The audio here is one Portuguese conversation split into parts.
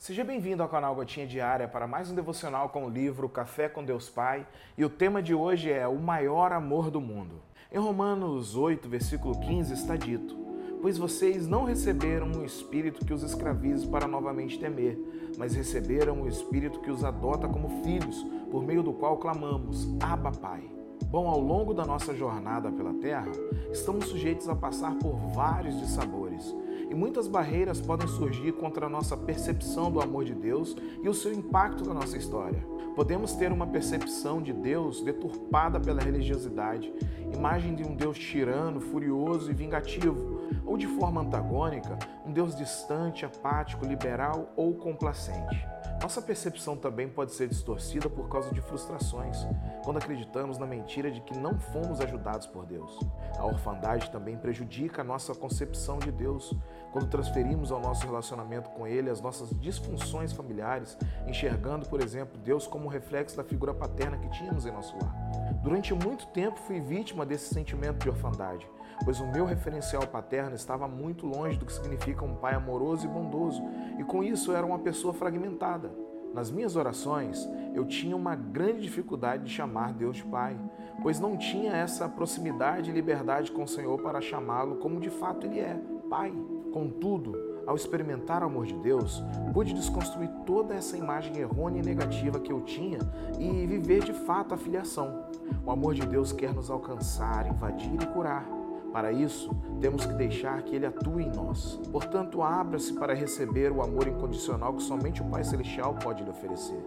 Seja bem-vindo ao canal Gotinha Diária para mais um devocional com o livro Café com Deus Pai e o tema de hoje é o maior amor do mundo. Em Romanos 8, versículo 15 está dito: Pois vocês não receberam um espírito que os escravize para novamente temer, mas receberam o espírito que os adota como filhos, por meio do qual clamamos: Abba, Pai. Bom, ao longo da nossa jornada pela Terra, estamos sujeitos a passar por vários dissabores e muitas barreiras podem surgir contra a nossa percepção do amor de Deus e o seu impacto na nossa história. Podemos ter uma percepção de Deus deturpada pela religiosidade, imagem de um Deus tirano, furioso e vingativo, ou de forma antagônica, um Deus distante, apático, liberal ou complacente. Nossa percepção também pode ser distorcida por causa de frustrações, quando acreditamos na mentira de que não fomos ajudados por Deus. A orfandade também prejudica a nossa concepção de Deus, quando transferimos ao nosso relacionamento com Ele as nossas disfunções familiares, enxergando, por exemplo, Deus como reflexo da figura paterna que tínhamos em nosso lar. Durante muito tempo fui vítima desse sentimento de orfandade, pois o meu referencial paterno estava muito longe do que significa um pai amoroso e bondoso, e com isso era uma pessoa fragmentada. Nas minhas orações, eu tinha uma grande dificuldade de chamar Deus de Pai, pois não tinha essa proximidade e liberdade com o Senhor para chamá-lo como de fato Ele é, Pai. Contudo, ao experimentar o amor de Deus, pude desconstruir toda essa imagem errônea e negativa que eu tinha e viver de fato a filiação. O amor de Deus quer nos alcançar, invadir e curar. Para isso, temos que deixar que Ele atue em nós. Portanto, abra-se para receber o amor incondicional que somente o Pai Celestial pode lhe oferecer.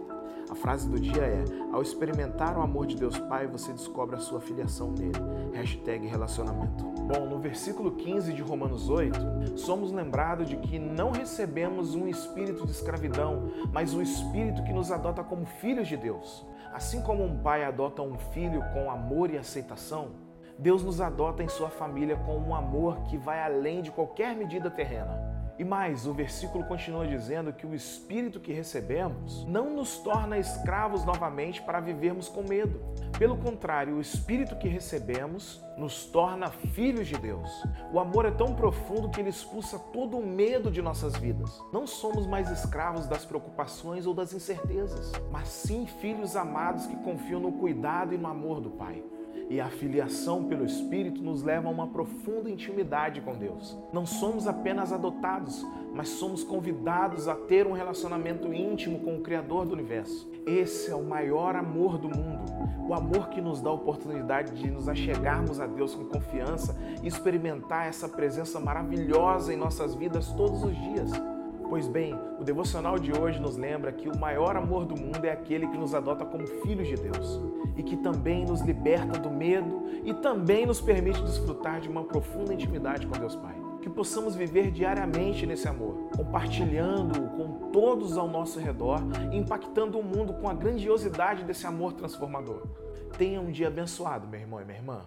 A frase do dia é: ao experimentar o amor de Deus Pai, você descobre a sua filiação nele. Hashtag relacionamento. Bom, no versículo 15 de Romanos 8, somos lembrados de que não recebemos um espírito de escravidão, mas um espírito que nos adota como filhos de Deus. Assim como um pai adota um filho com amor e aceitação, Deus nos adota em sua família com um amor que vai além de qualquer medida terrena. E mais, o versículo continua dizendo que o espírito que recebemos não nos torna escravos novamente para vivermos com medo. Pelo contrário, o espírito que recebemos nos torna filhos de Deus. O amor é tão profundo que ele expulsa todo o medo de nossas vidas. Não somos mais escravos das preocupações ou das incertezas, mas sim filhos amados que confiam no cuidado e no amor do Pai e a filiação pelo Espírito nos leva a uma profunda intimidade com Deus. Não somos apenas adotados, mas somos convidados a ter um relacionamento íntimo com o Criador do universo. Esse é o maior amor do mundo, o amor que nos dá a oportunidade de nos achegarmos a Deus com confiança e experimentar essa presença maravilhosa em nossas vidas todos os dias. Pois bem, o devocional de hoje nos lembra que o maior amor do mundo é aquele que nos adota como filhos de Deus e que também nos liberta do medo e também nos permite desfrutar de uma profunda intimidade com Deus Pai. Que possamos viver diariamente nesse amor, compartilhando-o com todos ao nosso redor e impactando o mundo com a grandiosidade desse amor transformador. Tenha um dia abençoado, meu irmão e minha irmã.